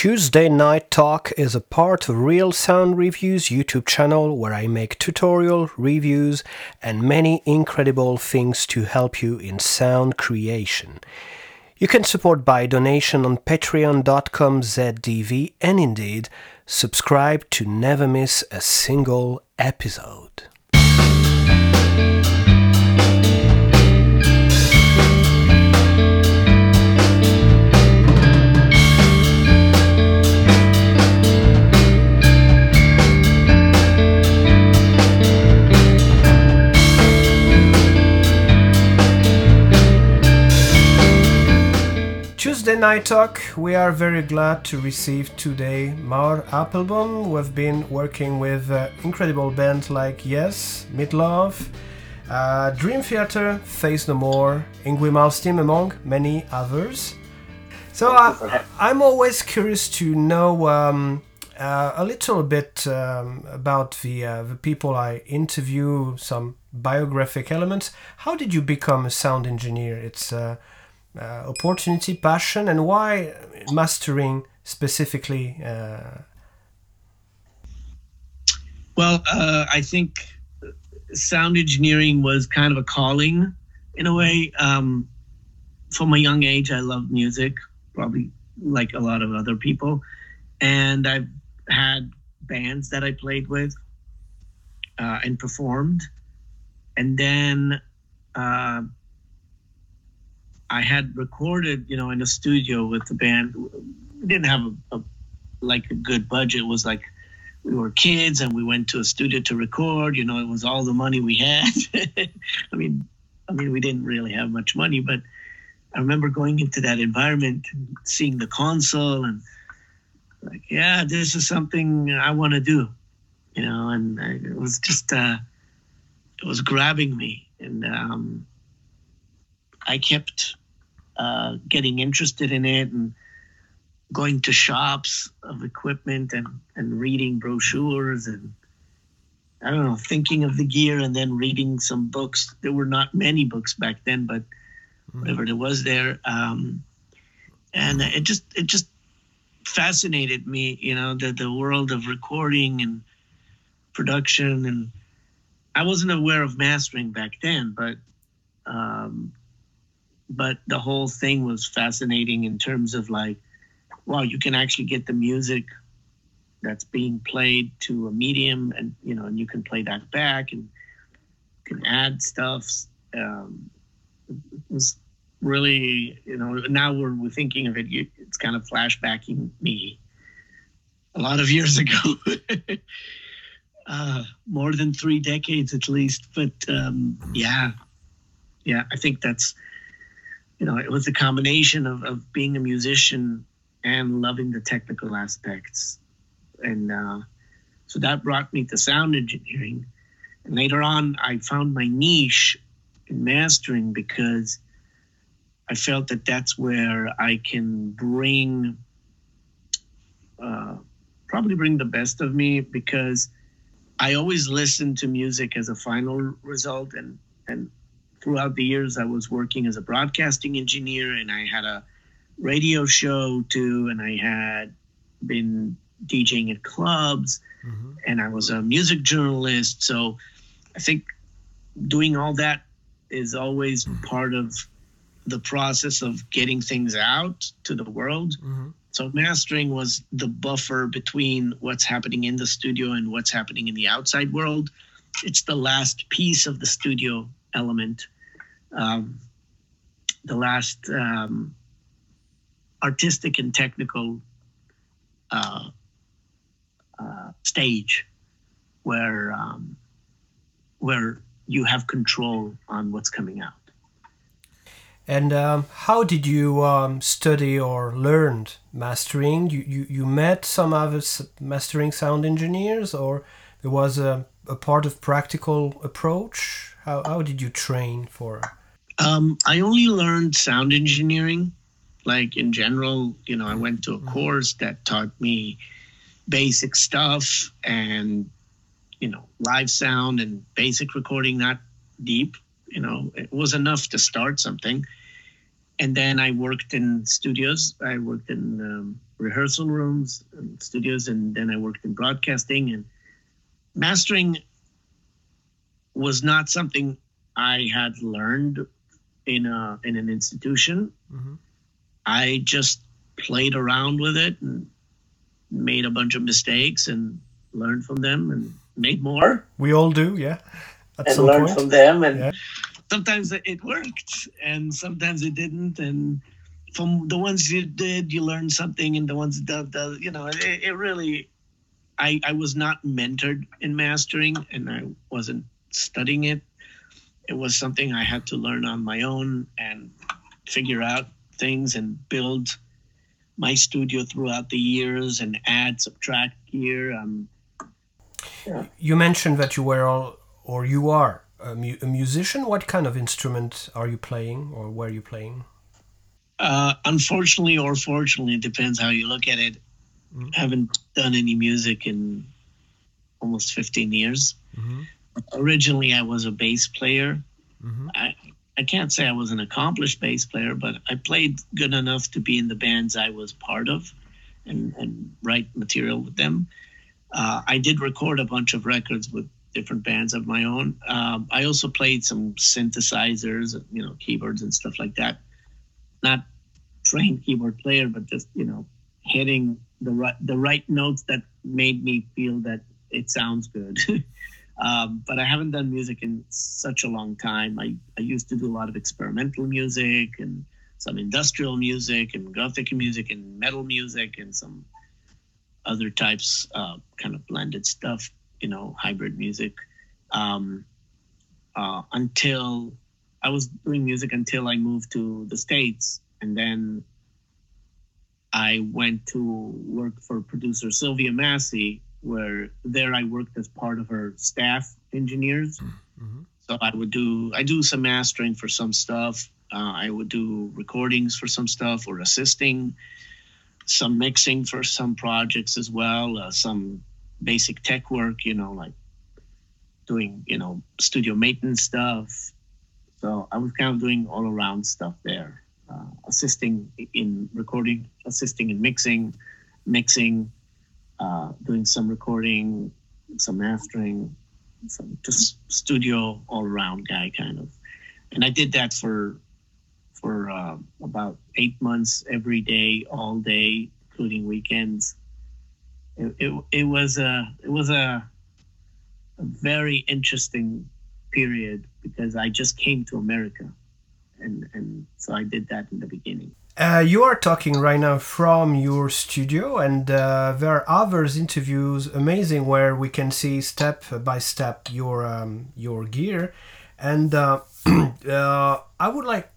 Tuesday Night Talk is a part of Real Sound Reviews YouTube channel where I make tutorial, reviews, and many incredible things to help you in sound creation. You can support by donation on patreon.com zdv and indeed subscribe to never miss a single episode. Tuesday Night Talk, we are very glad to receive today Maor Appelbaum. We've been working with uh, incredible bands like Yes, Meatloaf, uh, Dream Theater, Faith No More, Yngwie Malmsteen, among many others. So uh, I'm always curious to know um, uh, a little bit um, about the uh, the people I interview, some biographic elements. How did you become a sound engineer? It's uh, opportunity, passion, and why mastering specifically? Uh... Well, uh, I think sound engineering was kind of a calling in a way. Um, from a young age, I loved music, probably like a lot of other people. And I've had bands that I played with uh, and performed. And then uh, I had recorded, you know, in a studio with the band. We didn't have a, a like a good budget. It was like we were kids and we went to a studio to record. You know, it was all the money we had. I mean, I mean, we didn't really have much money, but I remember going into that environment, and seeing the console, and like, yeah, this is something I want to do. You know, and I, it was just, uh, it was grabbing me, and um, I kept uh, getting interested in it and going to shops of equipment and, and reading brochures and I don't know, thinking of the gear and then reading some books. There were not many books back then, but mm-hmm. whatever there was there. Um, and it just it just fascinated me, you know, the the world of recording and production and I wasn't aware of mastering back then, but um, but the whole thing was fascinating in terms of like, wow, you can actually get the music that's being played to a medium, and you know, and you can play that back and can add stuff. Um, it was really, you know, now we're, we're thinking of it, it's kind of flashbacking me a lot of years ago. uh, more than three decades at least, but um, yeah, yeah, I think that's you know, it was a combination of, of being a musician and loving the technical aspects. And uh, so that brought me to sound engineering. And later on, I found my niche in mastering because I felt that that's where I can bring, uh, probably bring the best of me because I always listen to music as a final result and, and throughout the years, I was working as a broadcasting engineer and I had a radio show too, and I had been DJing at clubs mm-hmm. and I was a music journalist. So I think doing all that is always mm-hmm. part of the process of getting things out to the world. Mm-hmm. So mastering was the buffer between what's happening in the studio and what's happening in the outside world. It's the last piece of the studio element, um, the last um, artistic and technical uh, uh, stage where um, where you have control on what's coming out. And um, how did you um, study or learn mastering? You, you, you met some other mastering sound engineers, or there was a, a part of practical approach? How, how did you train for? Um, I only learned sound engineering. Like in general, you know, I went to a mm-hmm. course that taught me basic stuff and, you know, live sound and basic recording, not deep. You know, it was enough to start something. And then I worked in studios. I worked in um, rehearsal rooms and studios, and then I worked in broadcasting and mastering was not something I had learned in a in an institution. Mm-hmm. I just played around with it and made a bunch of mistakes and learned from them and made more. We all do, yeah. At and learned point. from them and yeah. sometimes it worked and sometimes it didn't and from the ones you did you learned something and the ones that the, you know it, it really I, I was not mentored in mastering and I wasn't studying it. It was something I had to learn on my own and figure out things and build my studio throughout the years and add, subtract gear. Um, yeah. You mentioned that you were all, or you are a, mu- a, musician. What kind of instrument are you playing, or were you playing? Uh, unfortunately, or fortunately, it depends how you look at it. Mm-hmm. haven't done any music in almost 15 years. Mm-hmm. Originally, I was a bass player. Mm-hmm. I, I can't say I was an accomplished bass player, but I played good enough to be in the bands I was part of and, and write material with them. Uh, I did record a bunch of records with different bands of my own. Um, I also played some synthesizers, you know, keyboards and stuff like that. Not trained keyboard player, but just you know, hitting the right the right notes that made me feel that it sounds good. Um, but I haven't done music in such a long time. I, I used to do a lot of experimental music and some industrial music and gothic music and metal music and some other types, uh, kind of blended stuff, you know, hybrid music. Um, uh, until I was doing music until I moved to the States. And then I went to work for producer Sylvia Massy, where there I worked as part of her staff engineers. Mm-hmm. So I would do I do some mastering for some stuff. Uh, I would do recordings for some stuff or assisting, some mixing for some projects as well, uh, some basic tech work, you know, like doing you know studio maintenance stuff. So I was kind of doing all around stuff there, uh, assisting in recording, assisting in mixing, mixing, uh, doing some recording, some mastering, some just studio all around guy kind of. And I did that for for uh, about eight months, every day, all day, including weekends. It, it, it was a it was a, a very interesting period because I just came to America, and and so I did that in the beginning. Uh, you are talking right now from your studio, and uh, there are others interviews amazing where we can see step by step your um, your gear, and uh, uh I would like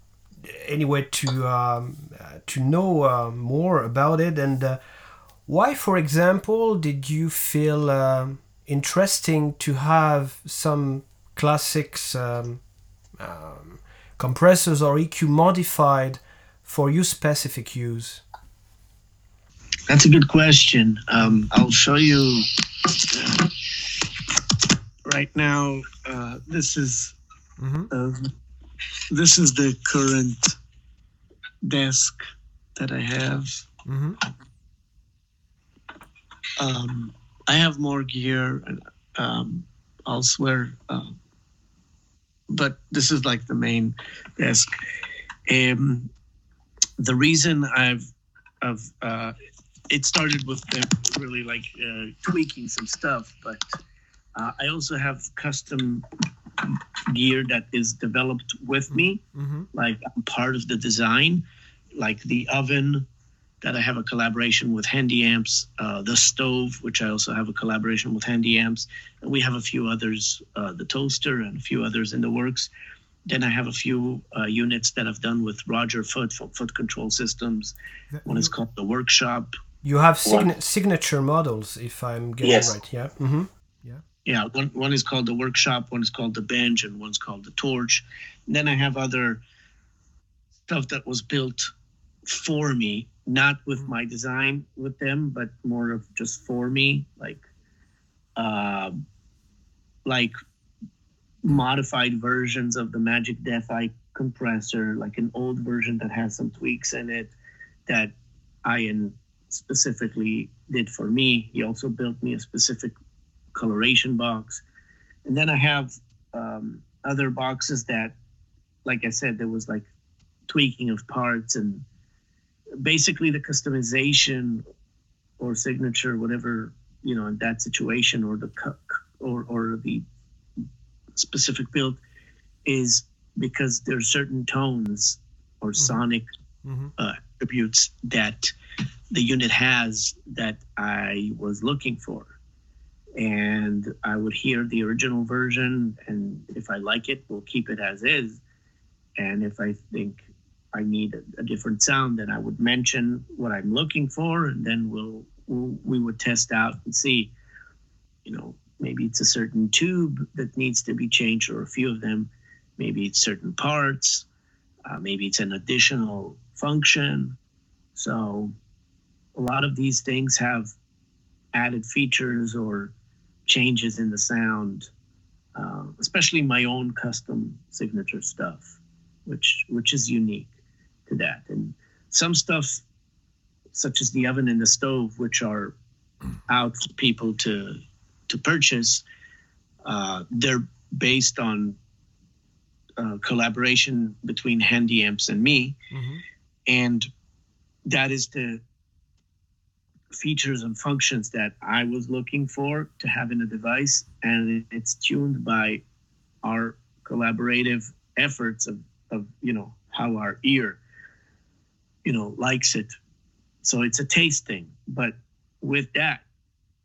anyway to um, to know uh, more about it and uh, why, for example, did you feel um, interesting to have some classics um, um compressors or EQ modified? For your specific use? That's a good question. Um, I'll show you uh, right now. Uh, this is mm-hmm. uh, this is the current desk that I have. Mm-hmm. Um, I have more gear um, elsewhere, uh, but this is like the main desk. Um, the reason I've I've uh, it started with really like uh, tweaking some stuff, but uh, I also have custom gear that is developed with me. Mm-hmm. Like I'm part of the design, like the oven that I have a collaboration with Handy Amps, uh, the stove, which I also have a collaboration with Handy Amps, and we have a few others, uh, the toaster and a few others in the works. Then I have a few uh, units that I've done with Roger Foote for Foote Control Systems. One is called the Workshop. You have sign- signature models, if I'm getting yes. right. Yeah. Mm-hmm. Yeah. Yeah. One one is called the Workshop. One is called the Bench, and one's called the Torch. And then I have other stuff that was built for me, not with mm-hmm. my design with them, but more of just for me, like, uh, like modified versions of the Magic Defi compressor, like an old version that has some tweaks in it that I specifically did for me. He also built me a specific coloration box. And then I have um, other boxes that, like I said, there was like tweaking of parts and basically the customization or signature, whatever you know in that situation, or the or or the specific build is because there are certain tones or mm-hmm. sonic mm-hmm. uh, attributes that the unit has that I was looking for. And I would hear the original version, and if I like it, we'll keep it as is. And if I think I need a, a different sound, then I would mention what I'm looking for, and then we'll, we'll we would test out and see. You know, maybe it's a certain tube that needs to be changed, or a few of them. Maybe it's certain parts. Uh, maybe it's an additional function. So a lot of these things have added features or changes in the sound, uh, especially my own custom signature stuff, which which is unique to that. And some stuff, such as the oven and the stove, which are out for people to to purchase, uh, they're based on uh, collaboration between Handy Amps and me, mm-hmm. and that is the features and functions that I was looking for to have in a device, and it's tuned by our collaborative efforts of, of you know how our ear you know likes it. So it's a taste thing, but with that,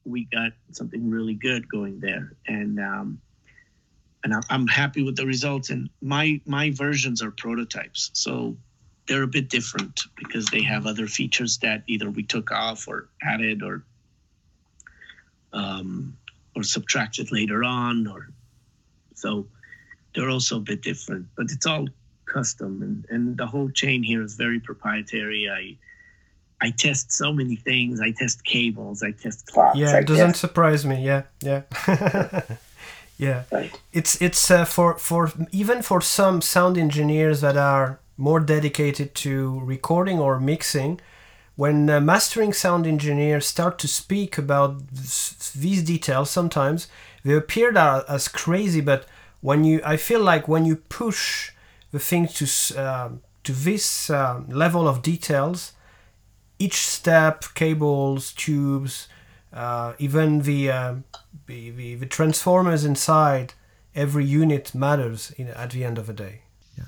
we got something really good going there, and um, and I'm happy with the results. And my my versions are prototypes, so they're a bit different because they have other features that either we took off or added or um, or subtracted later on or so they're also a bit different but it's all custom. And, and the whole chain here is very proprietary. I i test so many things. I test cables. I test clocks yeah it doesn't test... surprise me. Yeah yeah. Yeah. Right. it's it's uh, for for even for some sound engineers that are more dedicated to recording or mixing, when uh, mastering sound engineers start to speak about these details, sometimes they appear as crazy, but when you, I feel like when you push the thing to uh, to this uh, level of details, each step, cables, tubes, uh, even the, uh, the, the, the transformers inside every unit matters in, at the end of the day. Yeah,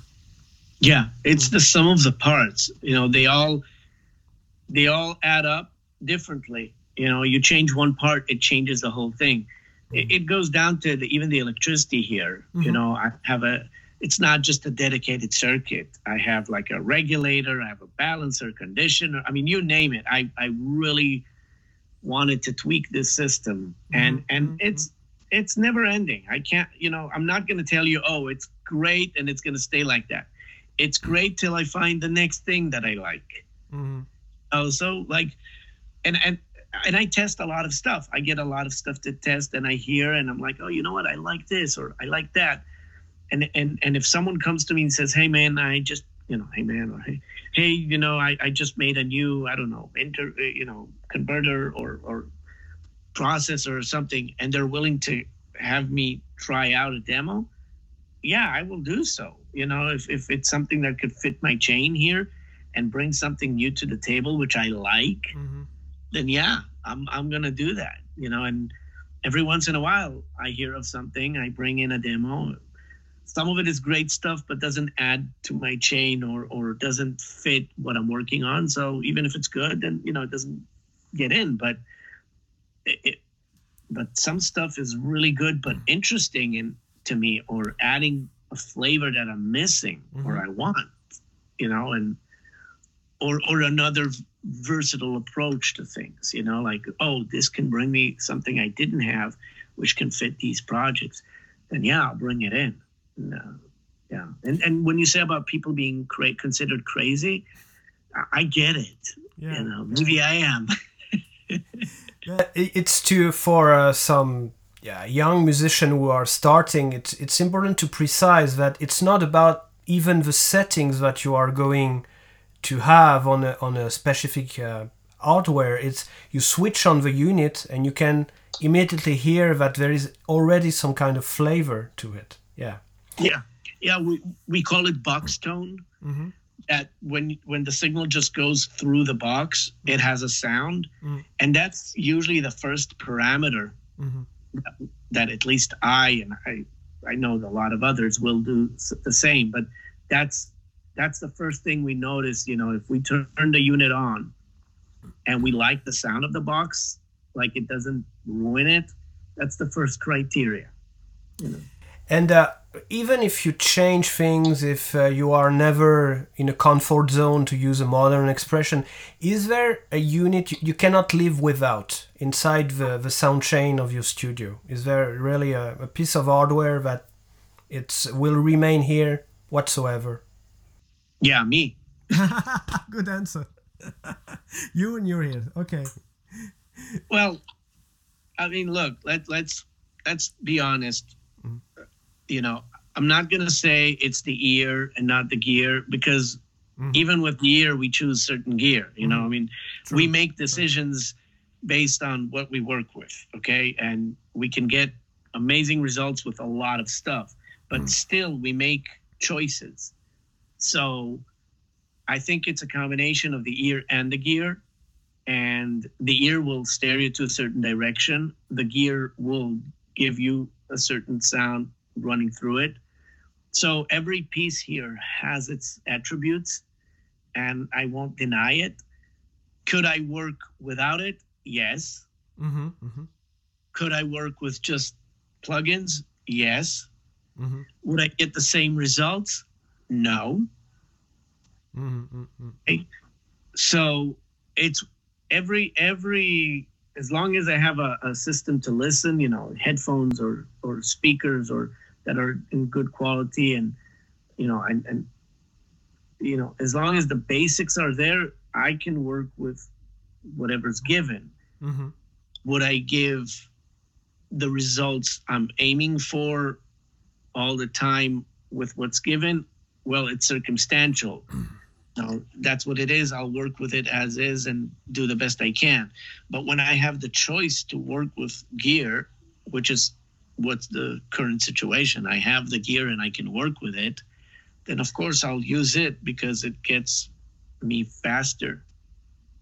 yeah, it's the sum of the parts. You know, they all they all add up differently. You know, you change one part, it changes the whole thing. It, it goes down to the, even the electricity here. Mm-hmm. You know, I have a. It's not just a dedicated circuit. I have like a regulator. I have a balancer, conditioner. I mean, you name it. I I really wanted to tweak this system, and mm-hmm. and mm-hmm. it's it's never ending. I can't. You know, I'm not going to tell you, oh, it's great and it's going to stay like that it's great till I find the next thing that I like. Mm-hmm. Also, like, and and and I test a lot of stuff. I get a lot of stuff to test, and I hear, and I'm like, oh, you know what? I like this, or I like that. And and and if someone comes to me and says, hey man, I just you know, hey man, or hey, hey, you know, I, I just made a new, I don't know, inter, you know, converter or or processor or something, and they're willing to have me try out a demo, yeah, I will do so. You know, if, if it's something that could fit my chain here and bring something new to the table, which I like, mm-hmm. then yeah, I'm I'm gonna do that. You know, and every once in a while I hear of something, I bring in a demo. Some of it is great stuff, but doesn't add to my chain or or doesn't fit what I'm working on. So even if it's good, then you know it doesn't get in. But it, it but some stuff is really good but interesting and to me or adding a flavor that I'm missing mm-hmm. or I want, you know, and or or another versatile approach to things, you know, like oh, this can bring me something I didn't have, which can fit these projects, then yeah, I'll bring it in. Uh, yeah, and and when you say about people being cra- considered crazy, I, I get it. Yeah. You know, maybe I am. it's too for uh, some yeah, young musician who are starting, it's it's important to precise that it's not about even the settings that you are going to have on a, on a specific uh, hardware. It's you switch on the unit and you can immediately hear that there is already some kind of flavor to it. Yeah. Yeah. Yeah. We, we call it box tone. Mm-hmm. That when when the signal just goes through the box, it has a sound, mm-hmm. and that's usually the first parameter mm-hmm. that, that at least I and I I know a lot of others will do the same, but that's that's the first thing we notice. You know, if we turn the unit on and we like the sound of the box, like it doesn't ruin it, that's the first criteria. You know? And uh, even if you change things, if uh, you are never in a comfort zone, to use a modern expression, is there a unit you, cannot live without inside the, the sound chain of your studio? Is there really a, a piece of hardware that it will remain here whatsoever? Yeah, me. Good answer. you and your ear. Okay. Well, I mean, look, let let's let's be honest. Mm-hmm. You know, I'm not gonna say it's the ear and not the gear because mm-hmm. even with the ear, we choose certain gear. You mm-hmm. know, I mean, True. we make decisions based on what we work with. Okay, and we can get amazing results with a lot of stuff, but mm. still, we make choices so I think it's a combination of the ear and the gear. And the ear will steer you to a certain direction. The gear will give you a certain sound running through it. So every piece here has its attributes, and I won't deny it. Could I work without it? Yes. Mm-hmm, mm-hmm. Could I work with just plugins? Yes. Mm-hmm. Would I get the same results? No. Mm-hmm, mm-hmm. So it's every every as long as I have a, a system to listen, you know, headphones or or speakers or that are in good quality and you know and, and you know as long as the basics are there i can work with whatever's given mm-hmm. would i give the results i'm aiming for all the time with what's given well, it's circumstantial. No, that's what it is. I'll work with it as is and do the best I can. But when I have the choice to work with gear, which is what's the current situation, I have the gear and I can work with it, then of course I'll use it because it gets me faster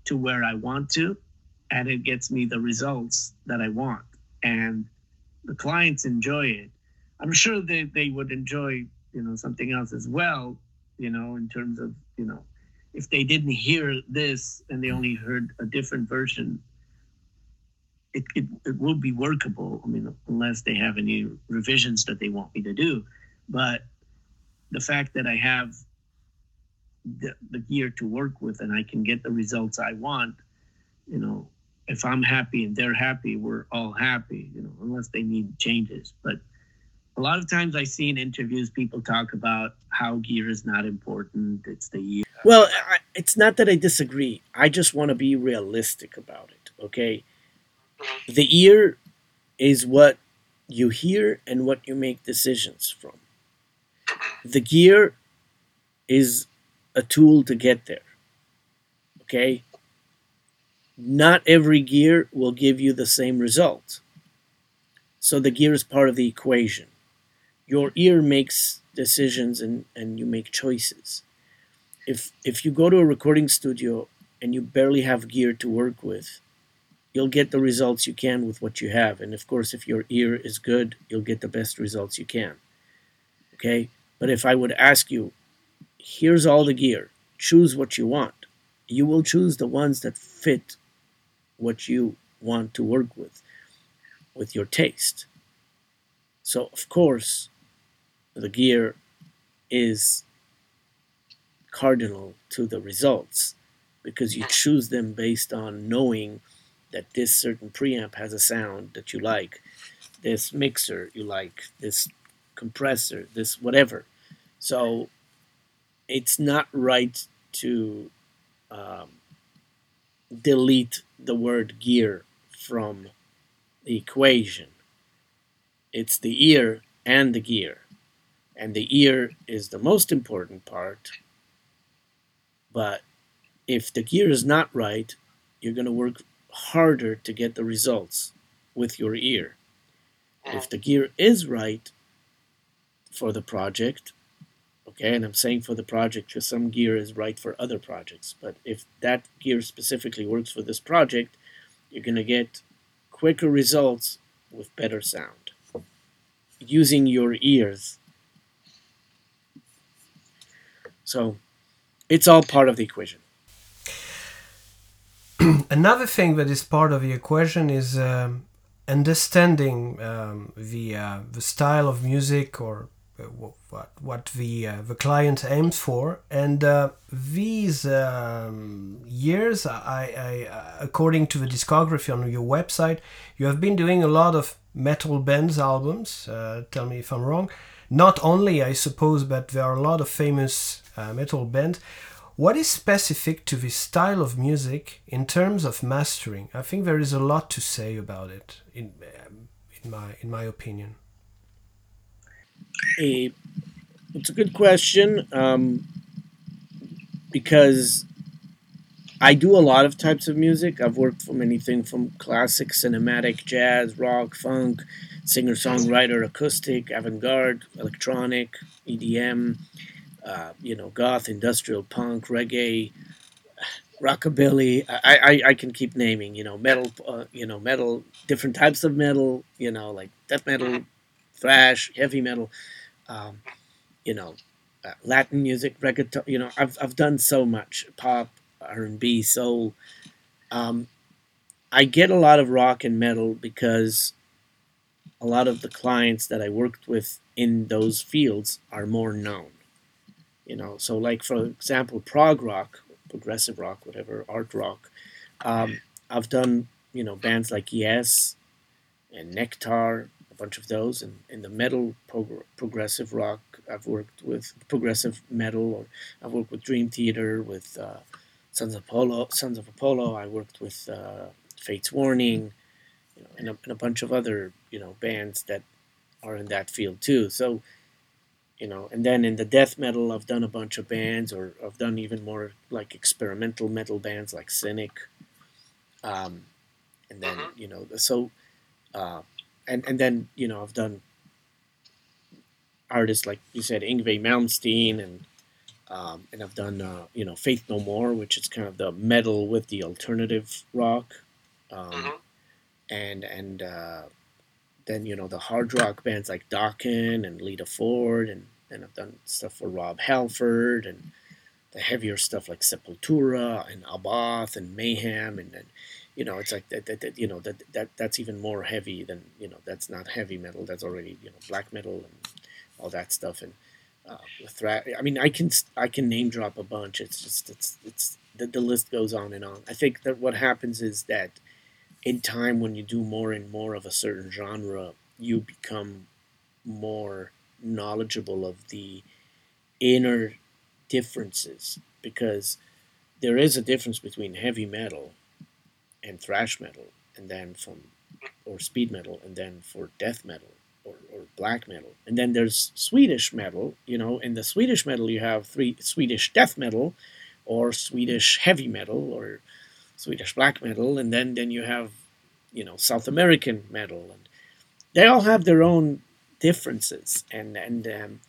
to where I want to and it gets me the results that I want. And the clients enjoy it. I'm sure they, they would enjoy you know something else as well you know in terms of you know if they didn't hear this and they only heard a different version it, it, it will be workable i mean unless they have any revisions that they want me to do but the fact that i have the, the gear to work with and i can get the results i want you know if i'm happy and they're happy we're all happy you know unless they need changes but a lot of times I see in interviews people talk about how gear is not important. It's the year. Well, I, it's not that I disagree. I just want to be realistic about it. Okay, the ear is what you hear and what you make decisions from. The gear is a tool to get there. Okay? Not every gear will give you the same result. So the gear is part of the equation your ear makes decisions and, and you make choices. If if you go to a recording studio and you barely have gear to work with, you'll get the results you can with what you have. And of course, if your ear is good, you'll get the best results you can. Okay? But if I would ask you, here's all the gear, choose what you want, you will choose the ones that fit what you want to work with, with your taste. So, of course, the gear is cardinal to the results because you choose them based on knowing that this certain preamp has a sound that you like, this mixer you like, this compressor, this whatever. So it's not right to um, delete the word gear from the equation. It's the ear and the gear and the ear is the most important part. But if the gear is not right, you're going to work harder to get the results with your ear. If the gear is right for the project, okay, and I'm saying for the project because some gear is right for other projects, but if that gear specifically works for this project, you're going to get quicker results with better sound using your ears. So it's all part of the equation. Another thing that is part of the equation is um, understanding um, the uh, the style of music or uh, what what the uh, the client aims for, and uh, these um, years, I, I uh, according to the discography on your website, you have been doing a lot of metal bands albums. Uh, tell me if I'm wrong. Not only, I suppose, but there are a lot of famous metal bands. What is specific to this style of music in terms of mastering? I think there is a lot to say about it, in um, in my in my opinion. A, it's a good question um, because I do a lot of types of music. I've worked from anything from classic, cinematic, jazz, rock, funk, singer songwriter, acoustic, avant garde, electronic, EDM uh, you know, goth, industrial punk, reggae, rockabilly. I, I, I can keep naming, you know, metal, uh, you know, metal, different types of metal, you know, like death metal, thrash, heavy metal, um, you know, uh, Latin music, reggaeton. You know, I've I've done so much pop, R and B, soul. Um, I get a lot of rock and metal because a lot of the clients that I worked with in those fields are more known. You know, so like for example, prog rock, progressive rock, whatever, art rock. Um, I've done you know bands like Yes and Nektar, a bunch of those, and in the metal prog- progressive rock, I've worked with progressive metal, or I've worked with Dream Theater, with uh, Sons of Apollo, Sons of Apollo. I worked with uh, Fates Warning, you know, and a, and a bunch of other you know bands that are in that field too. So you know and then in the death metal i've done a bunch of bands or i've done even more like experimental metal bands like cynic um, and then mm-hmm. you know so uh, and and then you know i've done artists like you said Yngwie Malmsteen and um, and I've done uh, you know Faith No More, which is kind of the metal with the alternative rock, um, mm-hmm. and and uh, then you know the hard rock bands like Dokken and Lita Ford, and and I've done stuff for Rob Halford and the heavier stuff like Sepultura and Abbath and Mayhem, and then you know it's like that, that, that you know that that that's even more heavy than you know that's not heavy metal. That's already you know black metal and all that stuff and. Uh, thra- I mean, I can I can name drop a bunch. It's just it's it's the, the list goes on and on. I think that what happens is that in time when you do more and more of a certain genre, you become more knowledgeable of the inner differences. Because there is a difference between heavy metal and thrash metal and then from or speed metal and then for death metal or, or black metal. And then there's swedish metal you know in the swedish metal you have three swedish death metal or swedish heavy metal or Swedish black metal, and then then you have you know South American metal, and they all have their own differences, and and um,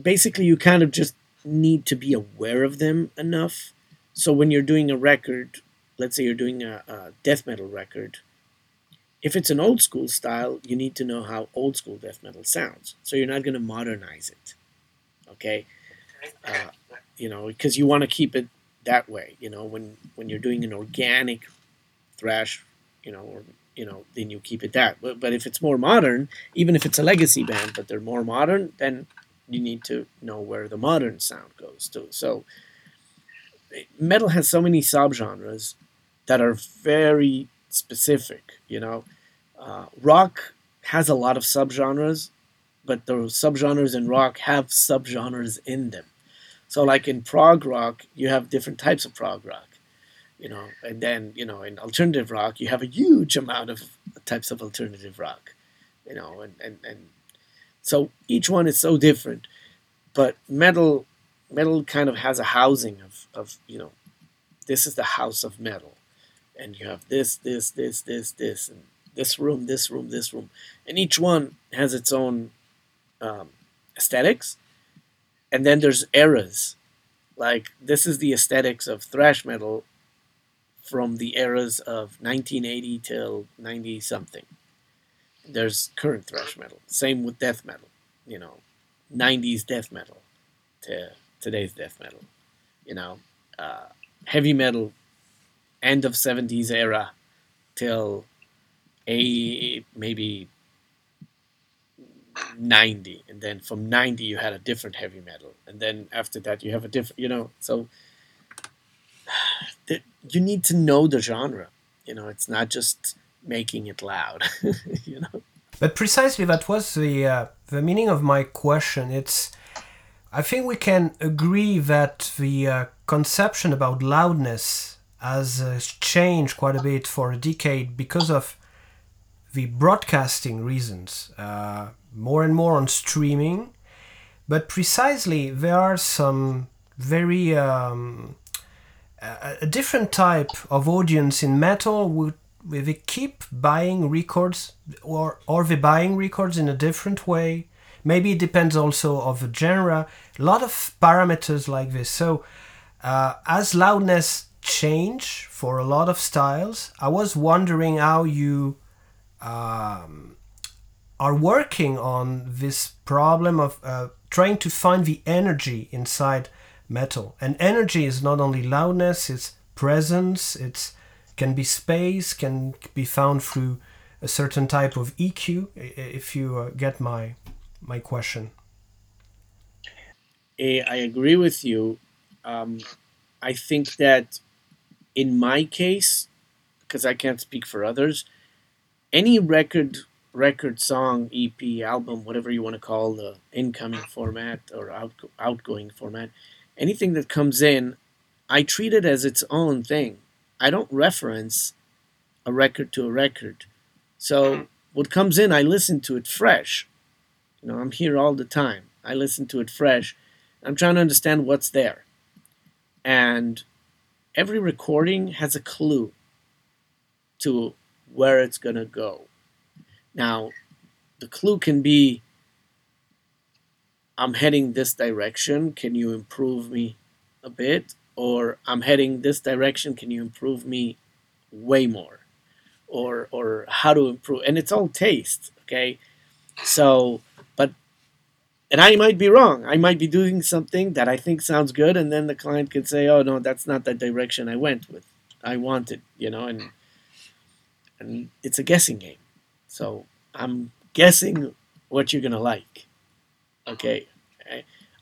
basically you kind of just need to be aware of them enough. So when you're doing a record, let's say you're doing a, a death metal record, if it's an old school style, you need to know how old school death metal sounds. So you're not going to modernize it, okay? Uh, you know, because you want to keep it that way. You know, when when you're doing an organic thrash, you know, or you know, then you keep it that. But but if it's more modern, even if it's a legacy band, but they're more modern, then you need to know where the modern sound goes to. So metal has so many subgenres that are very specific. You know, uh, rock has a lot of subgenres, but the subgenres in rock have subgenres in them. So like in prog rock, you have different types of prog rock, you know, and then you know in alternative rock, you have a huge amount of types of alternative rock, you know, and and, and so each one is so different. But metal, metal kind of has a housing of of you know, this is the house of metal. and you have this, this, this, this, this, and this room, this room, this room, and each one has its own um, aesthetics. And then there's eras, like this is the aesthetics of thrash metal from the eras of 1980 till 90 something. There's current thrash metal. Same with death metal. You know, 90s death metal to today's death metal. You know, uh, heavy metal, end of 70s era till a maybe 90 and then from 90 you had a different heavy metal and then after that you have a different you know so you need to know the genre you know it's not just making it loud you know? But precisely that was the uh, the meaning of my question. It's i think we can agree that the uh, conception about loudness has uh, changed quite a bit for a decade because of the broadcasting reasons. Uh, more and more on streaming but precisely there are some very um, a different type of audience in metal would they keep buying records or or they buying records in a different way. Maybe it depends also of the genre. A lot of parameters like this. So uh, as loudness change for a lot of styles i was wondering how you um, are working on this problem of uh, trying to find the energy inside metal. And energy is not only loudness, it's presence, it's can be space, can be found through a certain type of EQ. If you uh, get my my question, I agree with you. Um, I think that in my case, because I can't speak for others, any record record song ep album whatever you want to call the incoming format or out, outgoing format anything that comes in, I treat it as its own thing. I don't reference a record to a record. So mm-hmm. what comes in, I listen to it fresh. You know, I'm here all the time. I listen to it fresh. I'm trying to understand what's there. And every recording has a clue to where it's going to go. Now, the clue can be I'm heading this direction. Can you improve me a bit? Or I'm heading this direction. Can you improve me way more? Or or how to improve? And it's all taste, okay? So, but and I might be wrong. I might be doing something that I think sounds good, and then the client could say, "Oh no, that's not the direction I went with. I wanted," you know, and and it's a guessing game. So I'm guessing what you're gonna like. Okay,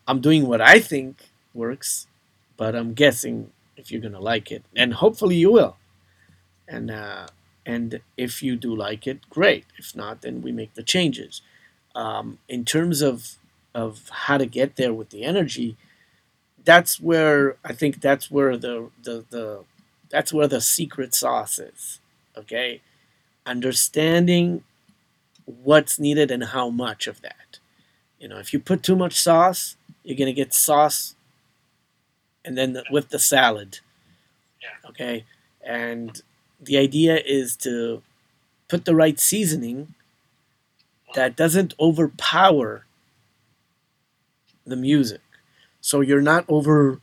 I'm doing what I think works, but I'm guessing if you're gonna like it, and hopefully you will. And uh, and if you do like it, great. If not, then we make the changes. Um, in terms of of how to get there with the energy, that's where I think that's where the the, the that's where the secret sauce is. Okay, understanding what's needed and how much of that. You know, if you put too much sauce, you're gonna get sauce, and then the, with the salad. Yeah. Okay, and the idea is to put the right seasoning that doesn't overpower the music. So you're not over,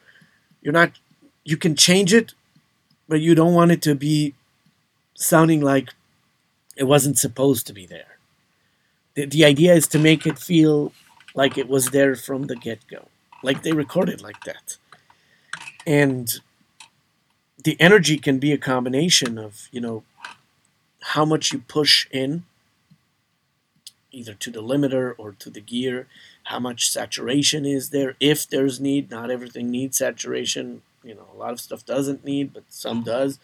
you're not, you can change it, but you don't want it to be sounding like it wasn't supposed to be there. The, the idea is to make it feel like it was there from the get go, like they recorded like that. And the energy can be a combination of, you know, how much you push in, either to the limiter or to the gear, how much saturation is there, if there's need. Not everything needs saturation. You know, a lot of stuff doesn't need, but some does.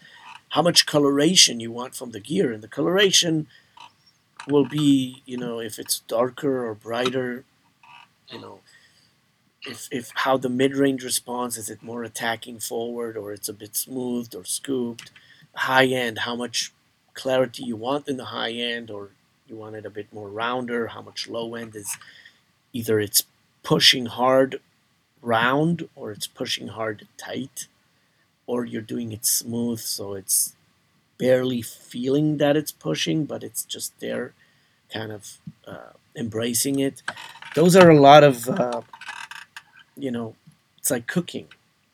How much coloration you want from the gear. And the coloration will be, you know, if it's darker or brighter, you know if if how the mid range responds is it more attacking forward or it's a bit smoothed or scooped high end how much clarity you want in the high end or you want it a bit more rounder how much low end is either it's pushing hard round or it's pushing hard tight or you're doing it smooth so it's barely feeling that it's pushing, but it's just there, kind of uh, embracing it. Those are a lot of, uh, you know, it's like cooking,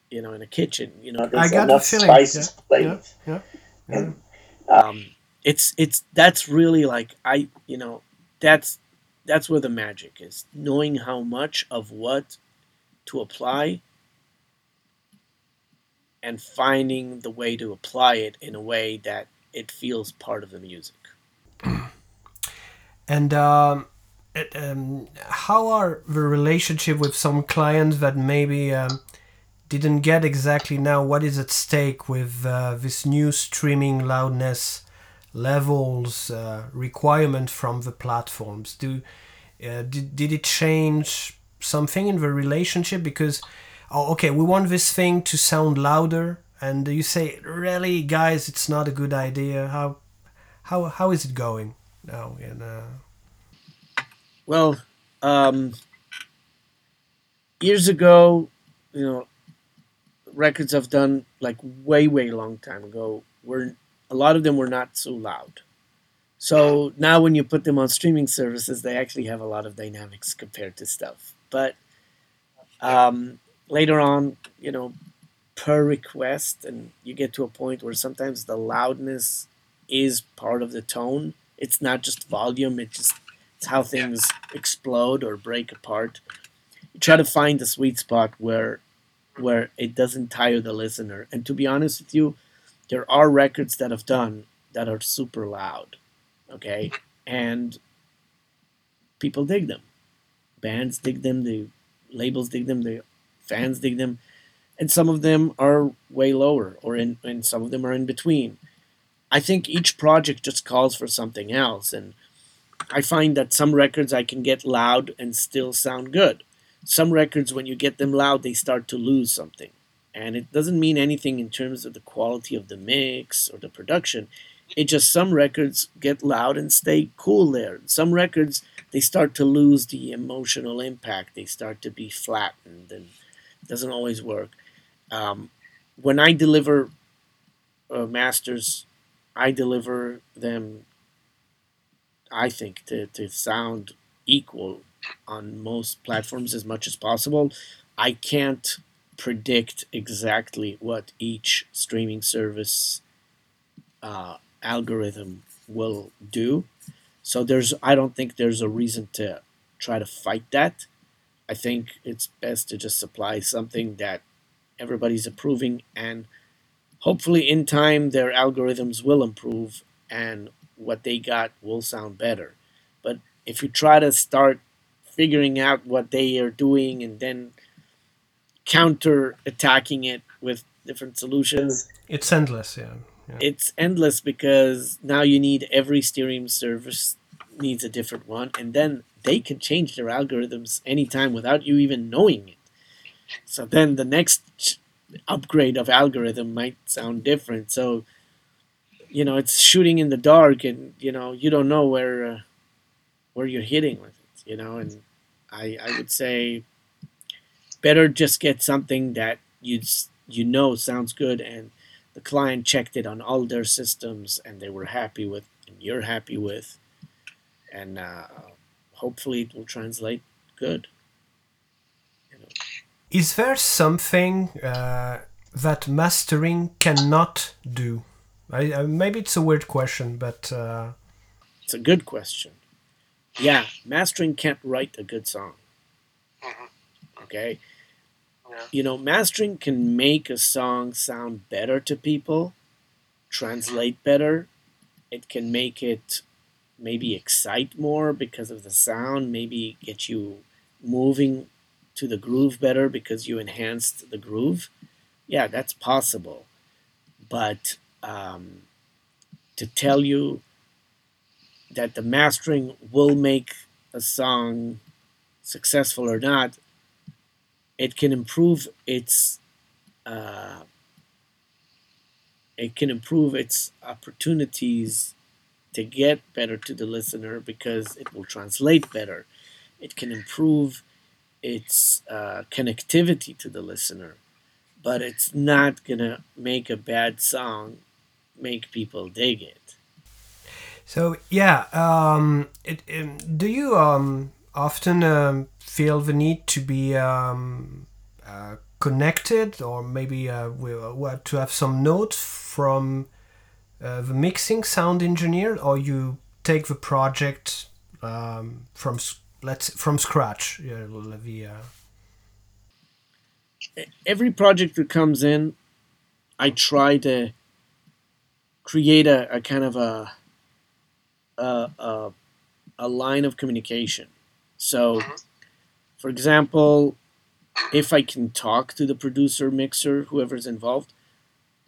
you know, in a kitchen. You know, I got enough feeling. spices yeah, yeah, yeah. And um, it's it's that's really like I you know that's that's where the magic is knowing how much of what to apply and finding the way to apply it in a way that it feels part of the music And um, it, um, how are the relationship with some clients that maybe um, didn't get exactly now what is at stake with uh, this new streaming loudness levels uh, requirement from the platforms? Do uh, did, did it change something in the relationship? Because oh, okay, we want this thing to sound louder, and you say, really, guys, it's not a good idea. How how how is it going now? In uh, well um, years ago you know records I've done like way way long time ago were a lot of them were not so loud so now when you put them on streaming services they actually have a lot of dynamics compared to stuff but um, later on you know per request and you get to a point where sometimes the loudness is part of the tone. It's not just volume it's just it's how things explode or break apart. You try to find the sweet spot where where it doesn't tire the listener. And to be honest with you there are records that I've done that are super loud okay? And people dig them. Bands dig them the labels dig them the fans dig them and some of them are way lower or in and some of them are in between. I think each project just calls for something else and i find that some records i can get loud and still sound good. Some records when you get them loud they start to lose something. And it doesn't mean anything in terms of the quality of the mix or the production. It just some records get loud and stay cool there. Some records they start to lose the emotional impact. They start to be flattened and doesn't always work um, when i deliver uh, masters i deliver them i think to, to sound equal on most platforms as much as possible i can't predict exactly what each streaming service uh, algorithm will do. So there's I don't think there's a reason to try to fight that. I think it's best to just supply something that everybody's approving and hopefully in time their algorithms will improve and what they got will sound better. But if you try to start figuring out what they are doing and then counter attacking it with different solutions it's endless, yeah. yeah. it's endless because now you need every streaming service needs a different one and then they can change their algorithms anytime without you even knowing it. So then the next upgrade of algorithm might sound different. So you know it's shooting in the dark and you know you don't know where uh, where you're hitting with it you know and i i would say better just get something that you you know sounds good and the client checked it on all their systems and they were happy with and you're happy with. And uh, hopefully it will translate good. You know Is there something uh, that mastering cannot do? I, uh, maybe it's a weird question, but uh, it's a good question. Yeah mastering can't write a good song. Okay? Yeah. you know mastering can make a song sound better to people translate better. It can make it maybe excite more because of the sound maybe get you moving to the groove better because you enhanced the groove. Yeah that's possible. But um, to tell you that the mastering will make a song successful or not it can improve its uh, it can improve its opportunities to get better to the listener because it will translate better. It can improve its uh, connectivity to the listener, but it's not gonna make a bad song make people dig it. So yeah, um, it, um, do you um, often um, feel the need to be um, uh, connected, or maybe uh, we, to have some notes from uh, the mixing sound engineer, or you take the project um, from let's from scratch? The, uh, Every project that comes in, I try to create a, a kind of a, a, a, a line of communication. So, for example, if I can talk to the producer, mixer, whoever's involved,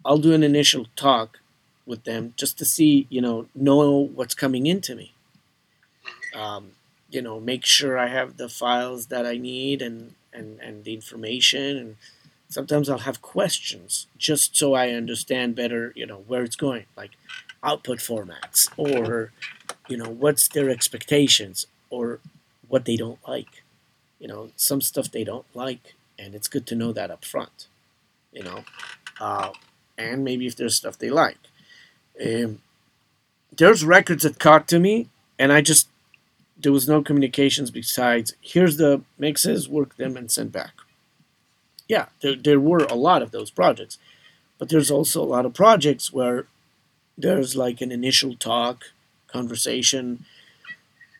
I'll do an initial talk with them just to see, you know, know what's coming into me. Um, you know, make sure I have the files that I need and, and, and the information and sometimes I'll have questions just so I understand better, you know, where it's going, like output formats or, you know, what's their expectations or what they don't like. You know, some stuff they don't like, and it's good to know that up front, you know, uh, and maybe if there's stuff they like. Um, there's records that caught to me, and I just, there was no communications besides, here's the mixes, work them, and send back yeah, there, there were a lot of those projects. But there's also a lot of projects where there's like an initial talk, conversation,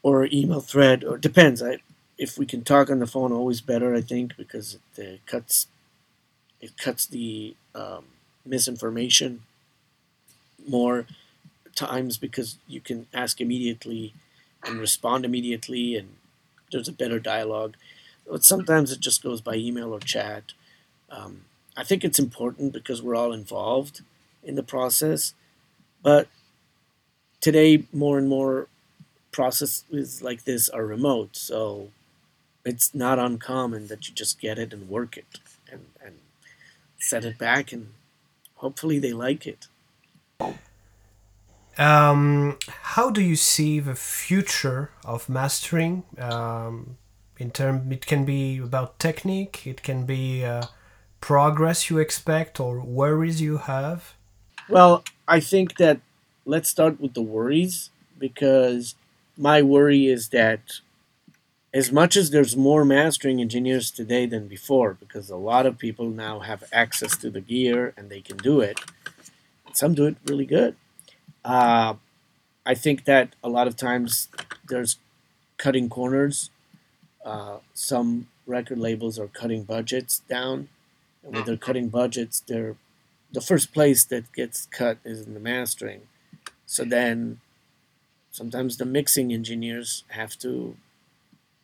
or email thread, or depends. I, if we can talk on the phone, always better, I think, because it uh, cuts it cuts the um, misinformation more times because you can ask immediately and respond immediately, and there's a better dialogue. But sometimes it just goes by email or chat. Um, I think it's important because we're all involved in the process. But today, more and more processes like this are remote. So it's not uncommon that you just get it and work it and, and set it back, and hopefully they like it. Um, how do you see the future of mastering? Um, in term it can be about technique it can be uh, progress you expect or worries you have well i think that let's start with the worries because my worry is that as much as there's more mastering engineers today than before because a lot of people now have access to the gear and they can do it some do it really good. Uh, i think that a lot of times there's cutting corners. Uh, some record labels are cutting budgets down, and when they're cutting budgets, they're the first place that gets cut is in the mastering. So then, sometimes the mixing engineers have to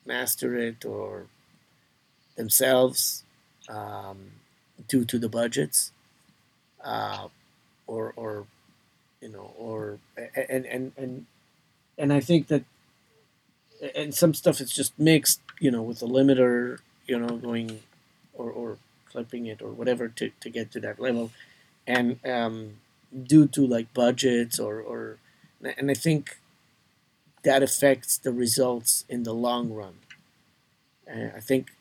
master it or themselves um, due to the budgets, uh, or or you know, or and and and and I think that and some stuff is just mixed, you know, with a limiter, you know, going or, or clipping it or whatever to, to get to that level. And um, due to like budgets or, or, and I think that affects the results in the long run. I think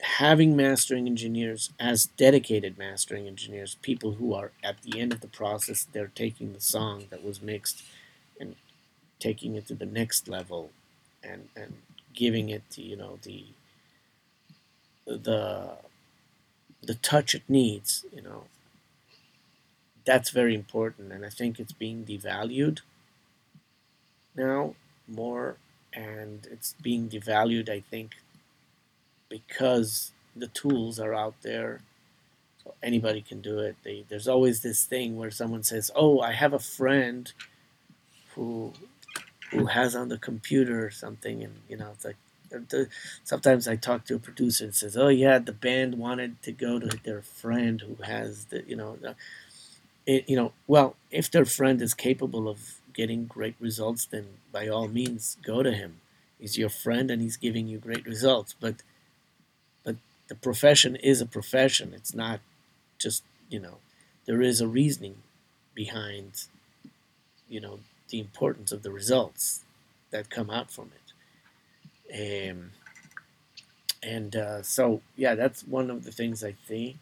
having mastering engineers as dedicated mastering engineers, people who are at the end of the process, they're taking the song that was mixed and taking it to the next level and and giving it you know the the the touch it needs you know. That's very important and i think it's being devalued now more and it's being devalued i think because the tools are out there so anybody can do it they, there's always this thing where someone says oh i have a friend who who has on the computer something, and you know, it's like sometimes I talk to a producer and says, "Oh yeah, the band wanted to go to their friend who has the you know, it, you know, well, if their friend is capable of getting great results, then by all means go to him. He's your friend and he's giving you great results. But the profession is a profession. It's not just you know, there is a reasoning behind you know the importance of the results that come out from it. Um, and uh, so, yeah, that's one of the things I think.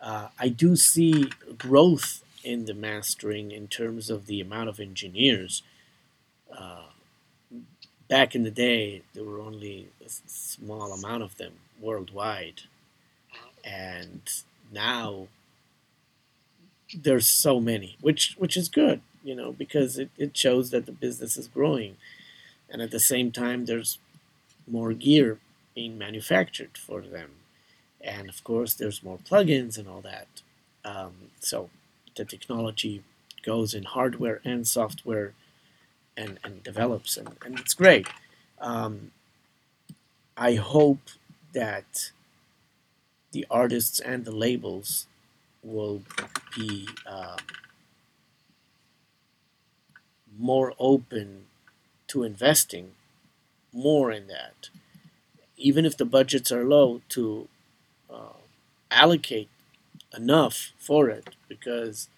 Uh, I do see growth in the mastering in terms of the amount of engineers. Back in the day, there were only a small amount of them worldwide, and now there's so many, which which is good, you know, because it, it shows that the business is growing, and at the same time, there's more gear being manufactured for them, and of course, there's more plugins and all that. Um, so the technology goes in hardware and software and, and develops, and, and it's great. Um, I hope that the artists and the labels will be um, more open to investing more in that, even if the budgets are low, to uh, allocate enough for it because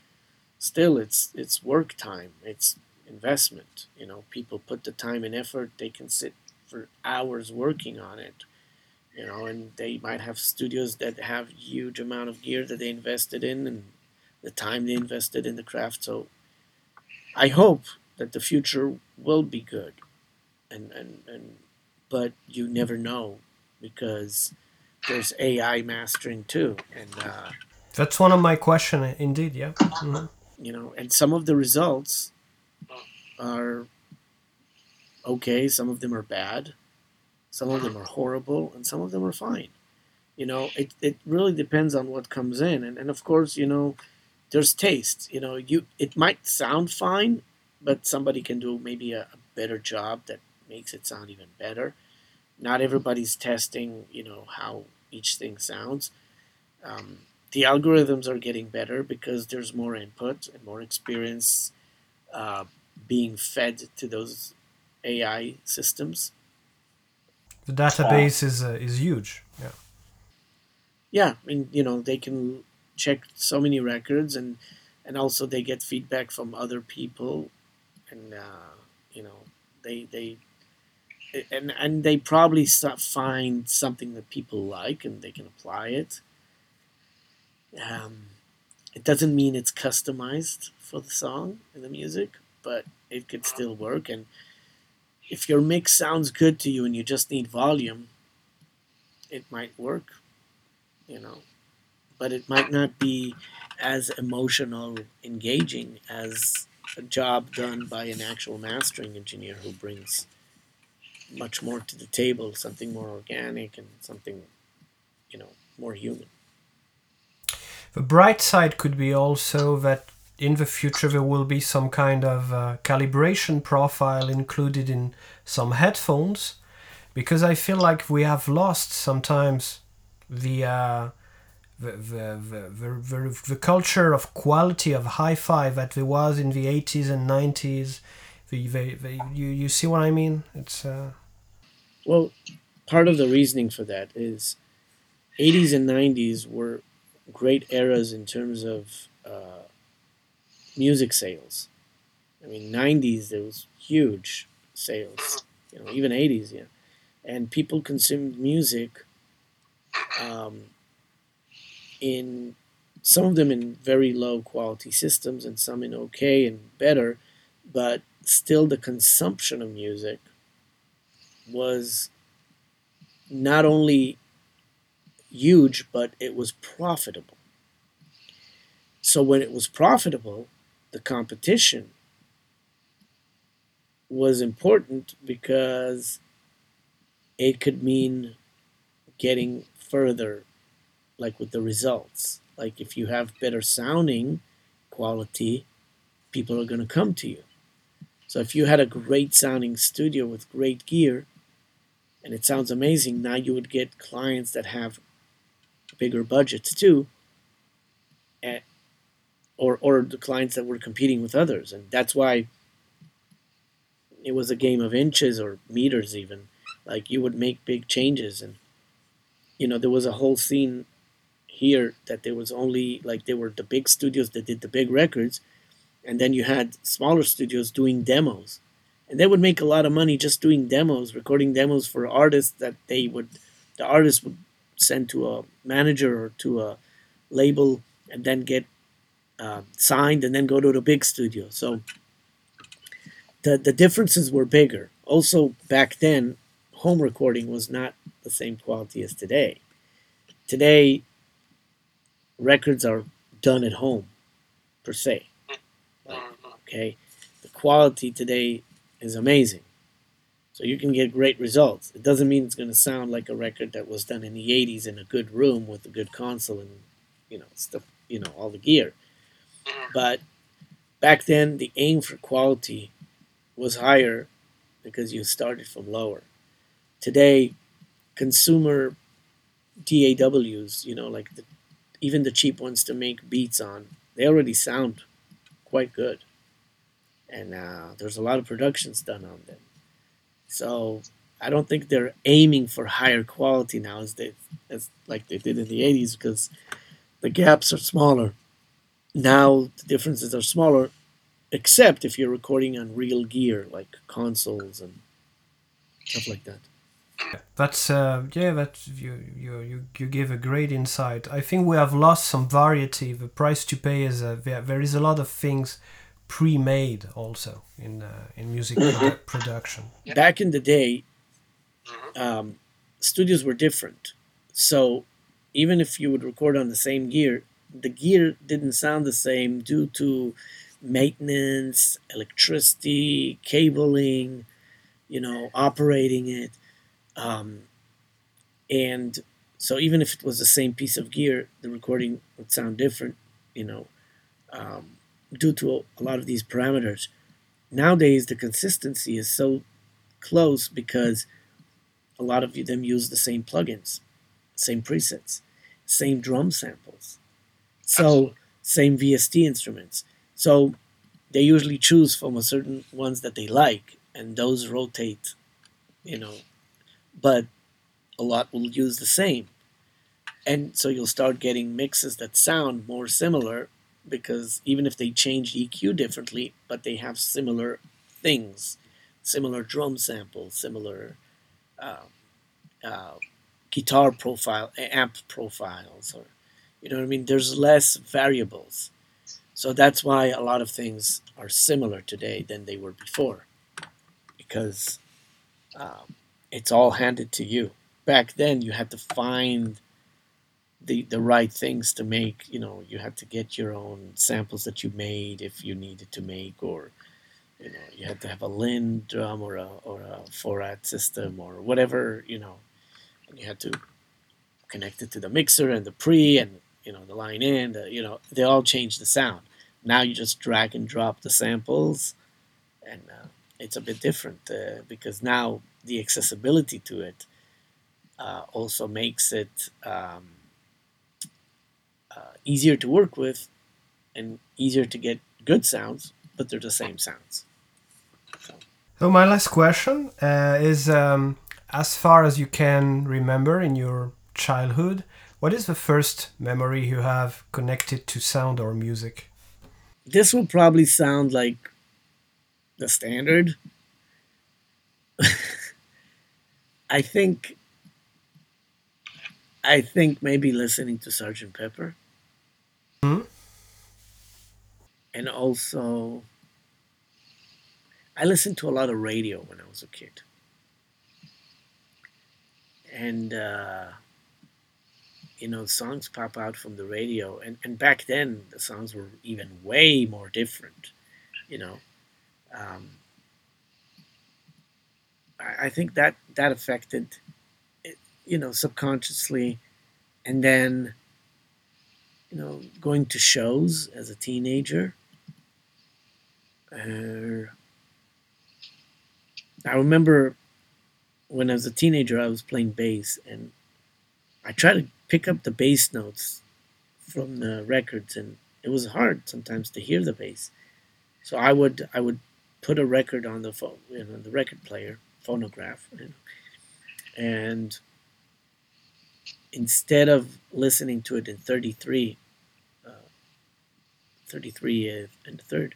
still it's it's work time it's investment. You know people put the time and effort they can sit for hours working on it you know and they might have studios that have huge amount of gear that they invested in and the time they invested in the craft. So i hope that the future will be good and and, and but you never know because there's ai mastering too and uh, that's one of my question indeed yeah. Mm-hmm. you know and some of the results are okay. Some of them are bad. Some of them are horrible and some of them are fine. You know it, it really depends on what comes in. And, and of course you know there's taste. You know you it might sound fine but somebody can do maybe a, a better job that makes it sound even better. Not everybody's testing you know how each thing sounds. Um, the algorithms are getting better because there's more input and more experience uh, being fed to those AI systems. The database uh, is uh, is huge. Yeah. Yeah, I mean, you know, they can check so many records, and and also they get feedback from other people, and uh, you know, they they and and they probably find something that people like, and they can apply it um, it doesn't mean it's customized for the song and the music, but it could still work. And if your mix sounds good to you and you just need volume, it might work, you know. But it might not be as emotional, engaging as a job done by an actual mastering engineer who brings much more to the table, something more organic and something, you know, more human. The bright side could be also that in the future there will be some kind of uh, calibration profile included in some headphones because I feel like we have lost sometimes the uh, the, the, the, the, the, culture of quality of hi-fi that there was in the 80s and 90s the, the, the, you, you see what I mean? It's uh... well part of the reasoning for that is 80s and 90s were great eras in terms of uh, music sales. I mean, 90s there was huge sales, you know, even 80s, yeah. And people consumed music um, in some of them in very low quality systems and some in okay and better, but still the consumption of music was not only huge, but it was profitable. So when it was profitable, the competition was important because it could mean getting further, like with the results. Like if you have better sounding quality, people are going to come to you. So if you had a great sounding studio with great gear and it sounds amazing, now you would get clients that have bigger budgets too, or or the clients that were competing with others, and that's why it was a game of inches or meters even. Like you would make big changes, and you know there was a whole scene here that there was only like there were the big studios that did the big records, and then you had smaller studios doing demos, and they would make a lot of money just doing demos, recording demos for artists that they would the artists would send to a manager or to a label and then get uh, signed and then go to the big studio. So the the differences were bigger. Also, back then, home recording was not the same quality as today. Today, records are done at home, per se. Okay, the quality today is amazing. So you can get great results. It doesn't mean it's going to sound like a record that was done in the 80s in a good room with a good console and you know stuff, you know, all the gear. But back then the aim for quality was higher because you started from lower. Today consumer DAWs, you know, like the, even the cheap ones to make beats on, they already sound quite good. And uh, there's a lot of productions done on them. So I don't think they're aiming for higher quality now as they as like they did in the 80s because the gaps are smaller. Now the differences are smaller, except if you're recording on real gear like consoles and stuff like that. That's uh, yeah. That you you you you give a great insight. I think we have lost some variety. The price to pay is a, there, there is a lot of things pre-made also in uh, in music produ- production. Back in the day, um, studios were different. So even if you would record on the same gear, the gear didn't sound the same due to maintenance, electricity, cabling, you know, operating it. Um, and so even if it was the same piece of gear, the recording would sound different, you know, um, due to a lot of these parameters. Nowadays, the consistency is so close because a lot of them use the same plugins, same presets, same drum samples, so same VST instruments. So they usually choose from a certain ones that they like, and those rotate, you know. But a lot will use the same, and so you'll start getting mixes that sound more similar because even if they change EQ differently, but they have similar things, similar drum samples, similar uh, uh, guitar profile, amp profiles, or you know what I mean. There's less variables, so that's why a lot of things are similar today than they were before, because um, it's all handed to you. Back then, you had to find the the right things to make. You know, you had to get your own samples that you made if you needed to make, or you know, you had to have a LinnDrum or a or a Forat system or whatever. You know, and you had to connect it to the mixer and the pre and you know the line in. The, you know, they all change the sound. Now you just drag and drop the samples, and uh, it's a bit different uh, because now the accessibility to it uh, also makes it. Um, uh, easier to work with and easier to get good sounds, but they're the same sounds. So, my last question uh, is: um, as far as you can remember in your childhood, what is the first memory you have connected to sound or music? this will probably sound like the standard. I think I think maybe listening to Sergeant Pepper. Hmm? And also I listened to a lot of radio when I was a kid. And uh you know, songs pop out from the radio and, and back then the songs were even way more different, you know. Um I, I think that that affected it, you know, subconsciously and then you know, going to shows as a teenager. Uh, I remember when I was a teenager, I was playing bass, and I tried to pick up the bass notes from the records, and it was hard sometimes to hear the bass. So I would I would put a record on the phone, you know, the record player, phonograph, you know, and instead of listening to it in 33, uh, 33 and a third,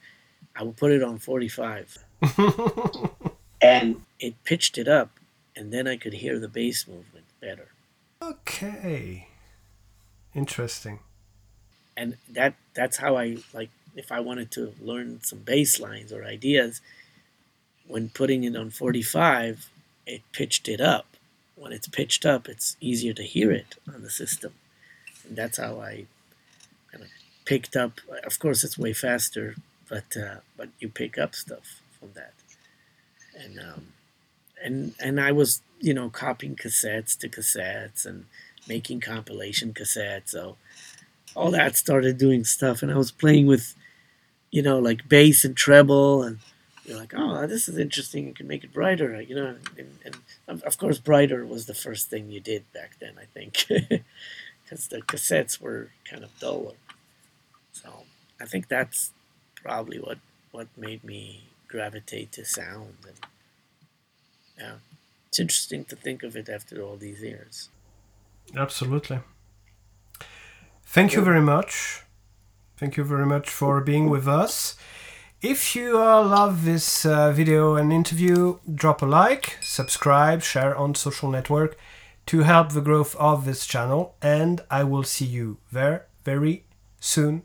I would put it on 45 and it pitched it up, and then I could hear the bass movement better. Okay, interesting. and that that's how I like if I wanted to learn some bass lines or ideas when putting it on 45 it pitched it up. When it's pitched up it's easier to hear it on the system. And that's how I kind of picked up of course it's way faster but uh, but you pick up stuff from that. And um, and and I was you know copying cassettes to cassettes and making compilation cassettes. So all mm. that started doing stuff and I was playing with you know like bass and treble and you're like oh this is interesting. You can make it brighter you know and, and of course brighter was the first thing you did back then I think because the cassettes were kind of duller. So I think that's probably what what made me gravitate to sound and yeah it's interesting to think of it after all these years Absolutely. Thank you very much. Thank you very much for being with us. If you uh, love this uh, video and interview, drop a like, subscribe, share on social network to help the growth of this channel, and I will see you very, very soon